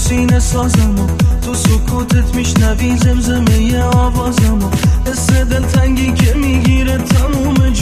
سینه سازم و تو سکوتت میشنوی زمزمه آوازم و حس دلتنگی که می‌گیره تموم